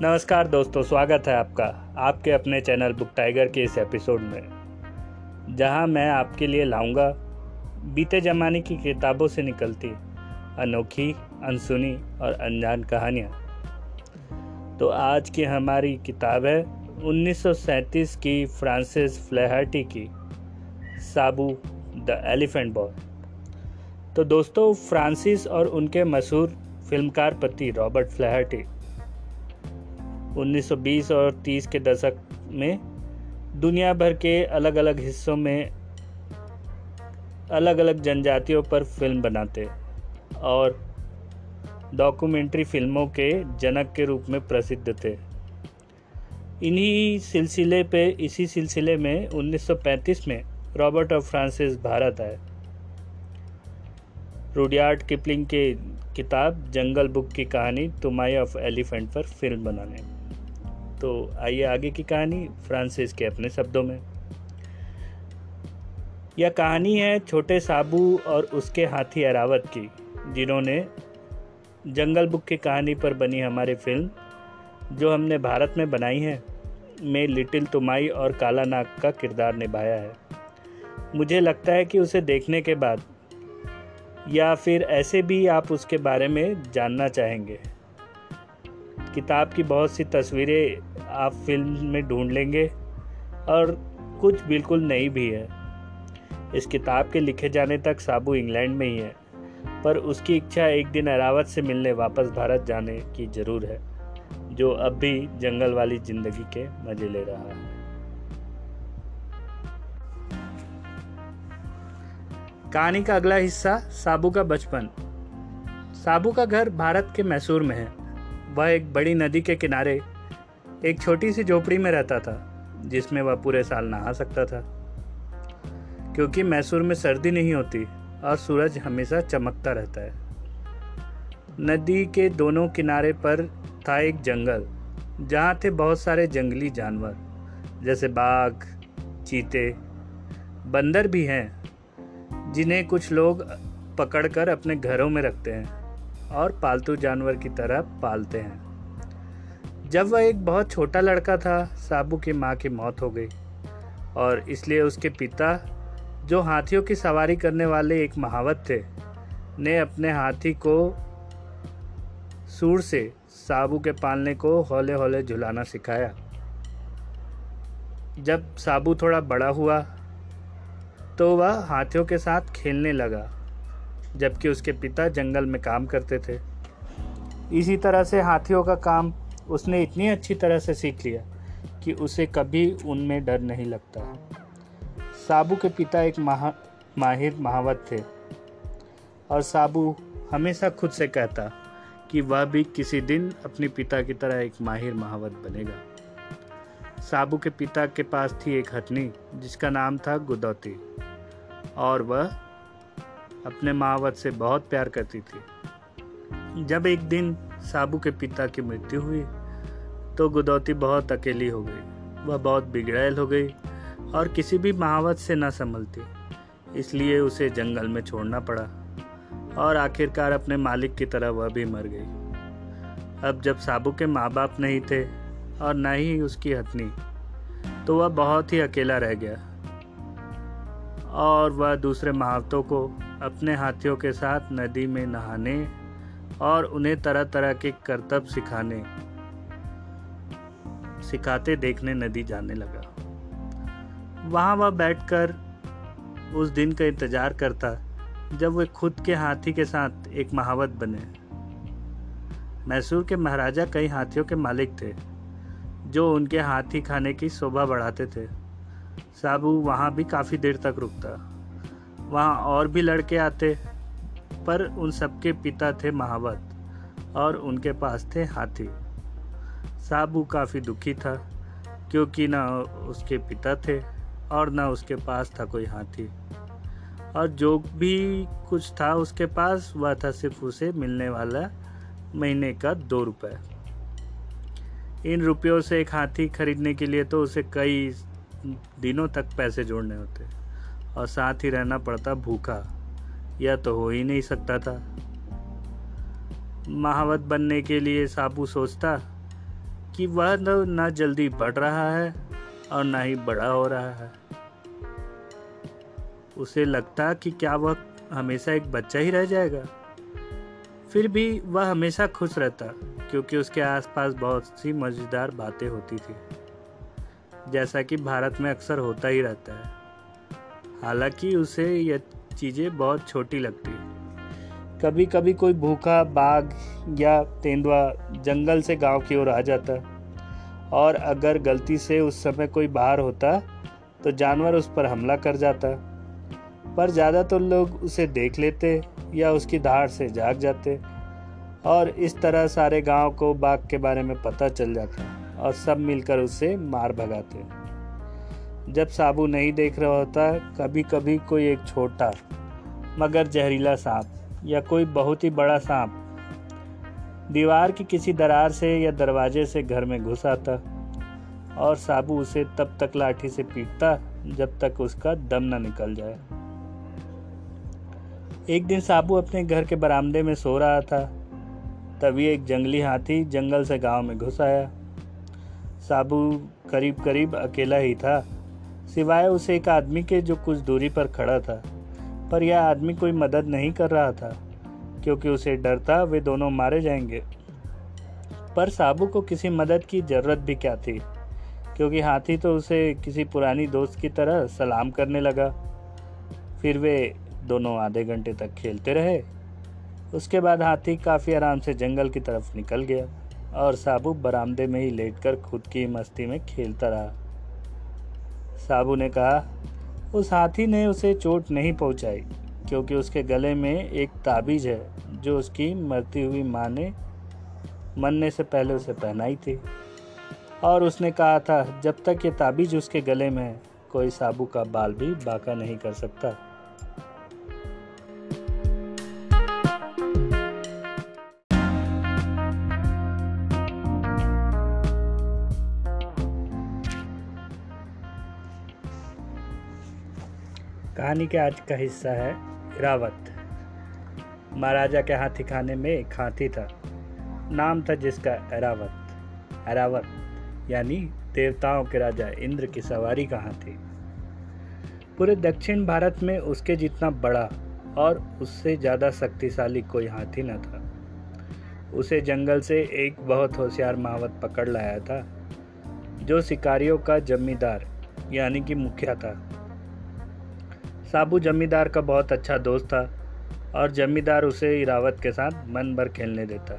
नमस्कार दोस्तों, स्वागत है आपका आपके अपने चैनल बुक टाइगर के इस एपिसोड में, जहाँ मैं आपके लिए लाऊँगा बीते ज़माने की किताबों से निकलती अनोखी, अनसुनी और अनजान कहानियाँ। तो आज की हमारी किताब है 1937 की फ्रांसिस फ्लेहर्टी की साबू, द एलिफेंट बॉय। तो दोस्तों, फ्रांसिस और उनके मशहूर फिल्मकार पति रॉबर्ट फ्लेहर्टी 1920 और 30 के दशक में दुनिया भर के अलग अलग हिस्सों में अलग अलग जनजातियों पर फ़िल्म बनाते और डॉक्यूमेंट्री फ़िल्मों के जनक के रूप में प्रसिद्ध थे। इन्हीं सिलसिले पे, इसी सिलसिले में 1935 में रॉबर्ट ऑफ़ फ्रांसिस भारत आए। रूडियार्ड किपलिंग के किताब जंगल बुक की कहानी, तुमाई ऑफ़ एलिफेंट पर फ़िल्म बनाने। तो आइए आगे की कहानी फ्रांसिस के अपने शब्दों में। यह कहानी है छोटे साबू और उसके हाथी अरावत की, जिन्होंने जंगल बुक की कहानी पर बनी हमारी फ़िल्म, जो हमने भारत में बनाई है, में लिटिल तुमाई और काला नाग का किरदार निभाया है। मुझे लगता है कि उसे देखने के बाद, या फिर ऐसे भी आप उसके बारे में जानना चाहेंगे। किताब की बहुत सी तस्वीरें आप फ़िल्म में ढूंढ लेंगे और कुछ बिल्कुल नई भी है। इस किताब के लिखे जाने तक साबू इंग्लैंड में ही है, पर उसकी इच्छा एक दिन अरावत से मिलने वापस भारत जाने की ज़रूर है, जो अब भी जंगल वाली ज़िंदगी के मज़े ले रहा है। कहानी का अगला हिस्सा, साबू का बचपन। साबू का घर भारत के मैसूर में है। वह एक बड़ी नदी के किनारे एक छोटी सी झोपड़ी में रहता था, जिसमें वह पूरे साल नहा सकता था। क्योंकि मैसूर में सर्दी नहीं होती और सूरज हमेशा चमकता रहता है। नदी के दोनों किनारे पर था एक जंगल, जहाँ थे बहुत सारे जंगली जानवर, जैसे बाघ, चीते, बंदर भी हैं, जिन्हें कुछ लोग पकड़कर अपने घरों में रखते हैं और पालतू जानवर की तरह पालते हैं। जब वह एक बहुत छोटा लड़का था, साबू की माँ की मौत हो गई और इसलिए उसके पिता, जो हाथियों की सवारी करने वाले एक महावत थे, ने अपने हाथी को सूर से साबू के पालने को हौले हौले झुलाना सिखाया। जब साबू थोड़ा बड़ा हुआ तो वह हाथियों के साथ खेलने लगा, जबकि उसके पिता जंगल में काम करते थे। इसी तरह से हाथियों का काम उसने इतनी अच्छी तरह से सीख लिया कि उसे कभी उनमें डर नहीं लगता। साबू के पिता एक महा, माहिर महावत थे। और साबू हमेशा खुद से कहता कि वह भी किसी दिन अपने पिता की तरह एक माहिर महावत बनेगा। साबू के पिता के पास थी एक हथनी, जिसका नाम था गुदौती। और वह अपने महावत से बहुत प्यार करती थी। जब एक दिन साबू के पिता की मृत्यु हुई तो गुदौती बहुत अकेली हो गई। वह बहुत बिगड़ैल हो गई और किसी भी महावत से न संभलती। इसलिए उसे जंगल में छोड़ना पड़ा और आखिरकार अपने मालिक की तरह वह भी मर गई। अब जब साबू के माँ बाप नहीं थे और न ही उसकी हथनी तो वह बहुत ही अकेला रह गया और वह दूसरे महावतों को अपने हाथियों के साथ नदी में नहाने और उन्हें तरह तरह के करतब सिखाने, सिखाते देखने नदी जाने लगा। वहाँ वह बैठकर उस दिन का इंतज़ार करता, जब वे खुद के हाथी के साथ एक महावत बने। मैसूर के महाराजा कई हाथियों के मालिक थे, जो उनके हाथी खाने की शोभा बढ़ाते थे। साबू वहाँ भी काफ़ी देर तक रुकता। वहाँ और भी लड़के आते पर उन सबके पिता थे महावत और उनके पास थे हाथी। साबू काफ़ी दुखी था, क्योंकि ना उसके पिता थे और ना उसके पास था कोई हाथी। और जो भी कुछ था उसके पास, वह था सिर्फ़ उसे मिलने वाला महीने का दो रुपए। इन रुपयों से एक हाथी खरीदने के लिए तो उसे कई दिनों तक पैसे जोड़ने होते और साथ ही रहना पड़ता भूखा। यह तो हो ही नहीं सकता था। महावत बनने के लिए साबू सोचता कि वह न जल्दी बढ़ रहा है और ना ही बड़ा हो रहा है। उसे लगता कि क्या वह हमेशा एक बच्चा ही रह जाएगा। फिर भी वह हमेशा खुश रहता क्योंकि उसके आसपास बहुत सी मज़ेदार बातें होती थी। जैसा कि भारत में अक्सर होता ही रहता है। हालाँकि उसे यह चीज़ें बहुत छोटी लगती कभी कभी कोई भूखा, बाघ या तेंदुआ जंगल से गाँव की ओर आ जाता और अगर गलती से उस समय कोई बाहर होता तो जानवर उस पर हमला कर जाता। पर ज़्यादातर तो लोग उसे देख लेते या उसकी धार से जाग जाते और इस तरह सारे गाँव को बाघ के बारे में पता चल जाता और सब मिलकर उसे मार भगाते। जब साबू नहीं देख रहा होता कभी कभी कोई एक छोटा, मगर जहरीला सांप या कोई बहुत ही बड़ा सांप दीवार की किसी दरार से या दरवाजे से घर में घुस आता और साबू उसे तब तक लाठी से पीटता जब तक उसका दम न निकल जाए। एक दिन साबू अपने घर के बरामदे में सो रहा था, तभी एक जंगली हाथी जंगल से गाँव में घुस आया। साबू करीब करीब अकेला ही था। सिवाय उसे एक आदमी के जो कुछ दूरी पर खड़ा था। पर यह आदमी कोई मदद नहीं कर रहा था, क्योंकि उसे डर था वे दोनों मारे जाएँगे। पर साबू को किसी मदद की ज़रूरत भी क्या थी? क्योंकि हाथी तो उसे किसी पुरानी दोस्त की तरह सलाम करने लगा। फिर वे दोनों आधे घंटे तक खेलते रहे। उसके बाद हाथी काफ़ी आराम से जंगल की तरफ़ निकल गया और साबू बरामदे में ही लेटकर खुद की मस्ती में खेलता रहा। साबू ने कहा, उस हाथी ने उसे चोट नहीं पहुंचाई, क्योंकि उसके गले में एक ताबीज है, जो उसकी मरती हुई माँ ने मरने से पहले उसे पहनाई थी। और उसने कहा था, जब तक ये ताबीज उसके गले में है, कोई साबू का बाल भी बाका नहीं कर सकता। कहानी के आज का हिस्सा है रावत महाराजा के हाथी खाने में एक हाथी था। नाम था जिसका एरावत एरावत यानी देवताओं के राजा इंद्र की सवारी का हाथी। पूरे दक्षिण भारत में उसके जितना बड़ा और उससे ज़्यादा शक्तिशाली कोई हाथी न था। उसे जंगल से एक बहुत होशियार महावत पकड़ लाया था, जो शिकारियों का जमींदार यानी कि मुखिया था। साबू जमींदार का बहुत अच्छा दोस्त था और जमींदार उसे इरावत के साथ मन भर खेलने देता।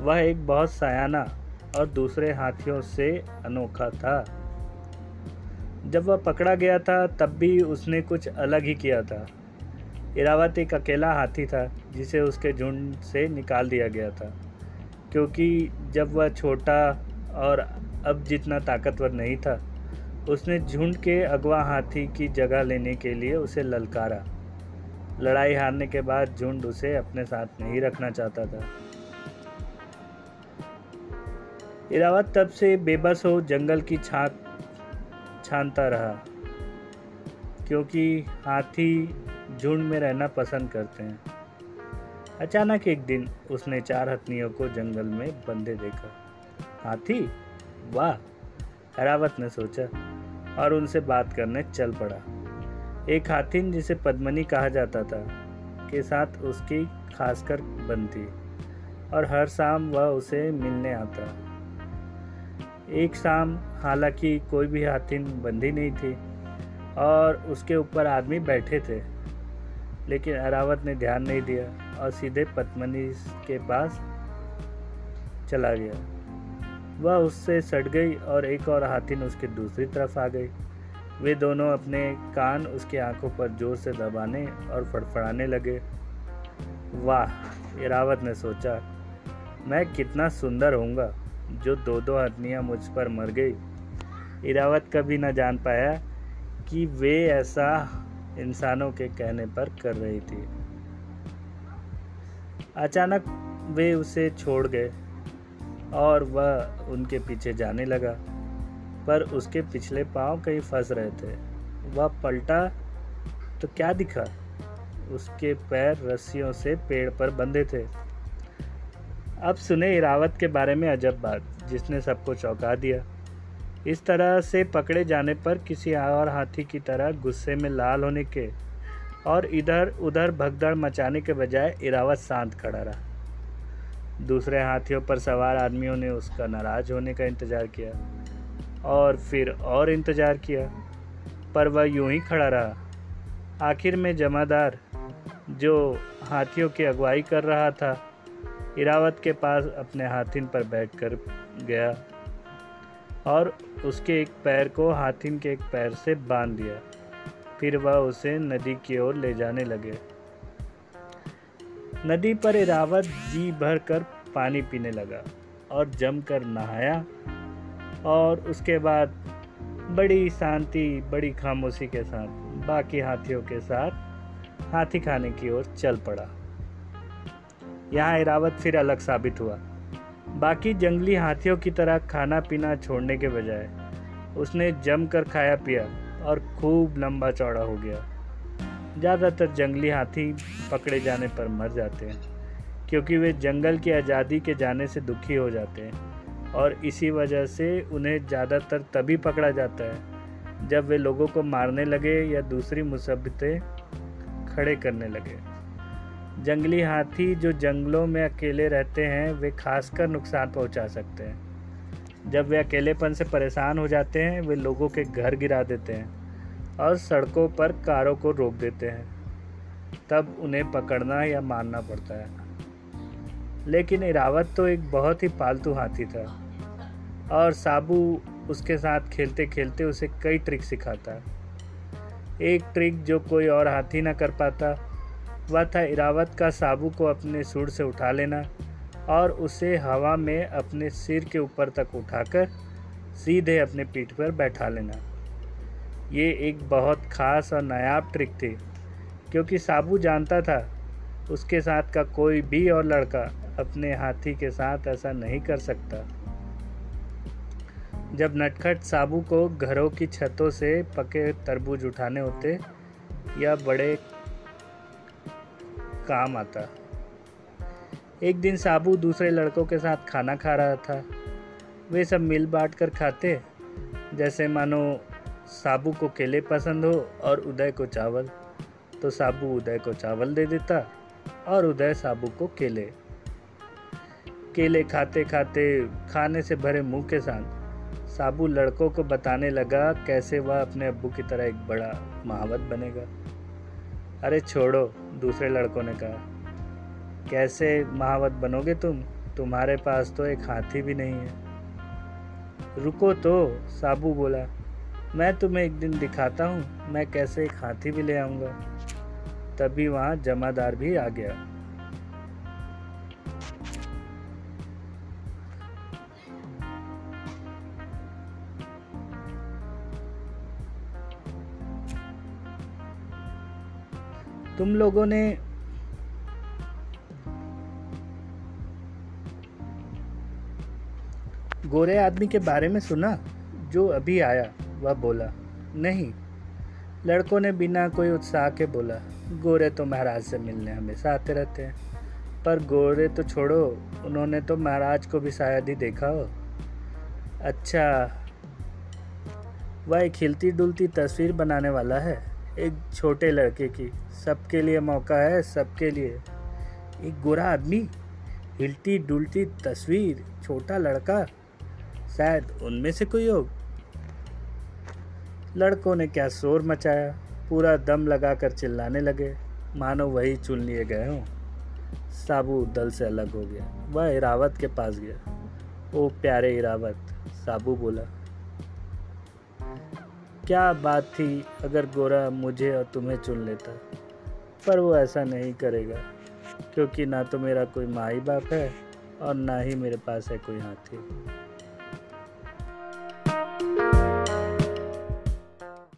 वह एक बहुत सयाना और दूसरे हाथियों से अनोखा था। जब वह पकड़ा गया था, तब भी उसने कुछ अलग ही किया था। इरावत एक अकेला हाथी था, जिसे उसके झुंड से निकाल दिया गया था, क्योंकि जब वह छोटा और अब जितना ताकतवर नहीं था उसने झुंड के अगवा हाथी की जगह लेने के लिए उसे ललकारा। लड़ाई हारने के बाद झुंड उसे अपने साथ नहीं रखना चाहता था। इरावत तब से बेबस हो जंगल की छाक छानता रहा, क्योंकि हाथी झुंड में रहना पसंद करते हैं। अचानक एक दिन उसने चार हथनियों को जंगल में बंधे देखा। हाथी? वाह हरावत ने सोचा। और उनसे बात करने चल पड़ा। एक हाथिन जिसे पद्मनी कहा जाता था, के साथ उसकी खासकर बनती, और हर शाम वह उसे मिलने आता। एक शाम, हालाँकि कोई भी हाथिन बंदी नहीं थी, और उसके ऊपर आदमी बैठे थे, लेकिन अरावत ने ध्यान नहीं दिया, और सीधे पद्मनी के पास चला गया। वह उससे सट गई और एक और हाथिन उसके दूसरी तरफ़ आ गई। वे दोनों अपने कान उसकी आँखों पर ज़ोर से दबाने और फड़फड़ाने लगे। वाह, इरावत ने सोचा, मैं कितना सुंदर होऊँगा, जो दो दो हथनियाँ मुझ पर मर गई। इरावत कभी न जान पाया कि वे ऐसा इंसानों के कहने पर कर रही थी। अचानक वे उसे छोड़ गए। और वह उनके पीछे जाने लगा। पर उसके पिछले पाँव कहीं फंस रहे थे। वह पलटा तो क्या दिखा? उसके पैर रस्सियों से पेड़ पर बंधे थे। अब सुने इरावत के बारे में अजब बात, जिसने सबको चौंका दिया। इस तरह से पकड़े जाने पर किसी और हाथी की तरह गुस्से में लाल होने के और इधर उधर भगदड़ मचाने के बजाय इरावत शांत खड़ा रहा। दूसरे हाथियों पर सवार आदमियों ने उसका नाराज़ होने का इंतज़ार किया और फिर और इंतज़ार किया। पर वह यूँ ही खड़ा रहा। आखिर में जमादार, जो हाथियों की अगुवाई कर रहा था, इरावत के पास अपने हाथिन पर बैठकर गया और उसके एक पैर को हाथिन के एक पैर से बाँध दिया। फिर वह उसे नदी की ओर ले जाने लगे। नदी पर इरावत जी भर कर पानी पीने लगा और जमकर नहाया और उसके बाद बड़ी शांति, बड़ी खामोशी के साथ, बाकी हाथियों के साथ हाथी खाने की ओर चल पड़ा। यहाँ इरावत फिर अलग साबित हुआ। बाकी जंगली हाथियों की तरह खाना पीना छोड़ने के बजाय उसने जम कर खाया पिया और खूब लंबा चौड़ा हो गया। ज़्यादातर जंगली हाथी पकड़े जाने पर मर जाते हैं, क्योंकि वे जंगल की आज़ादी के जाने से दुखी हो जाते हैं, और इसी वजह से उन्हें ज़्यादातर तभी पकड़ा जाता है, जब वे लोगों को मारने लगे या दूसरी मुसीबतें खड़े करने लगे। जंगली हाथी जो जंगलों में अकेले रहते हैं, वे खासकर नुकसान पहुँचा सकते हैं। जब वे अकेलेपन से परेशान हो जाते हैं, वे लोगों के घर गिरा देते हैं। और सड़कों पर कारों को रोक देते हैं। तब उन्हें पकड़ना या मारना पड़ता है। लेकिन इरावत तो एक बहुत ही पालतू हाथी था और साबू उसके साथ खेलते खेलते उसे कई ट्रिक सिखाता। है एक ट्रिक जो कोई और हाथी ना कर पाता, वह था इरावत का साबू को अपने सुर से उठा लेना और उसे हवा में अपने सिर के ऊपर तक उठाकर सीधे अपने पीठ पर बैठा लेना। ये एक बहुत ख़ास और नायाब ट्रिक थी, क्योंकि साबू जानता था, उसके साथ का कोई भी और लड़का अपने हाथी के साथ ऐसा नहीं कर सकता। जब नटखट साबू को घरों की छतों से पके तरबूज उठाने होते, या बड़े काम आता। एक दिन साबू दूसरे लड़कों के साथ खाना खा रहा था। वे सब मिल बांट कर खाते, जैसे मानो साबू को केले पसंद हो और उदय को चावल। तो साबू उदय को चावल दे देता और उदय साबू को केले। केले खाते खाते खाने से भरे मुँह के साथ साबू लड़कों को बताने लगा कैसे वह अपने अब्बू की तरह एक बड़ा महावत बनेगा। अरे छोड़ो, दूसरे लड़कों ने कहा। कैसे महावत बनोगे तुम? तुम्हारे पास तो एक हाथी भी नहीं है। रुको तो साबू बोला। मैं तुम्हें एक दिन दिखाता हूँ, मैं कैसे एक हाथी भी ले आऊँगा। तभी वहाँ जमादार भी आ गया। तुम लोगों ने गोरे आदमी के बारे में सुना, जो अभी आया। वह बोला, नहीं। लड़कों ने बिना कोई उत्साह के बोला, गोरे तो महाराज से मिलने हमेशा आते रहते हैं। पर गोरे तो छोड़ो, उन्होंने तो महाराज को भी शायद ही देखा हो। अच्छा वह एक हिलती डुलती तस्वीर बनाने वाला है, एक छोटे लड़के की। सबके लिए मौका है, सबके लिए। एक गोरा आदमी? हिलती डुलती तस्वीर, छोटा लड़का? शायद उनमें से कोई हो। लड़कों ने क्या शोर मचाया? पूरा दम लगाकर चिल्लाने लगे। मानो वही चुन लिए गए हों। साबू दल से अलग हो गया। वह इरावत के पास गया। ओ प्यारे इरावत, साबू बोला, क्या बात थी अगर गोरा मुझे और तुम्हें चुन लेता? पर वो ऐसा नहीं करेगा, क्योंकि ना तो मेरा कोई माई बाप है और ना ही मेरे पास है कोई हाथी।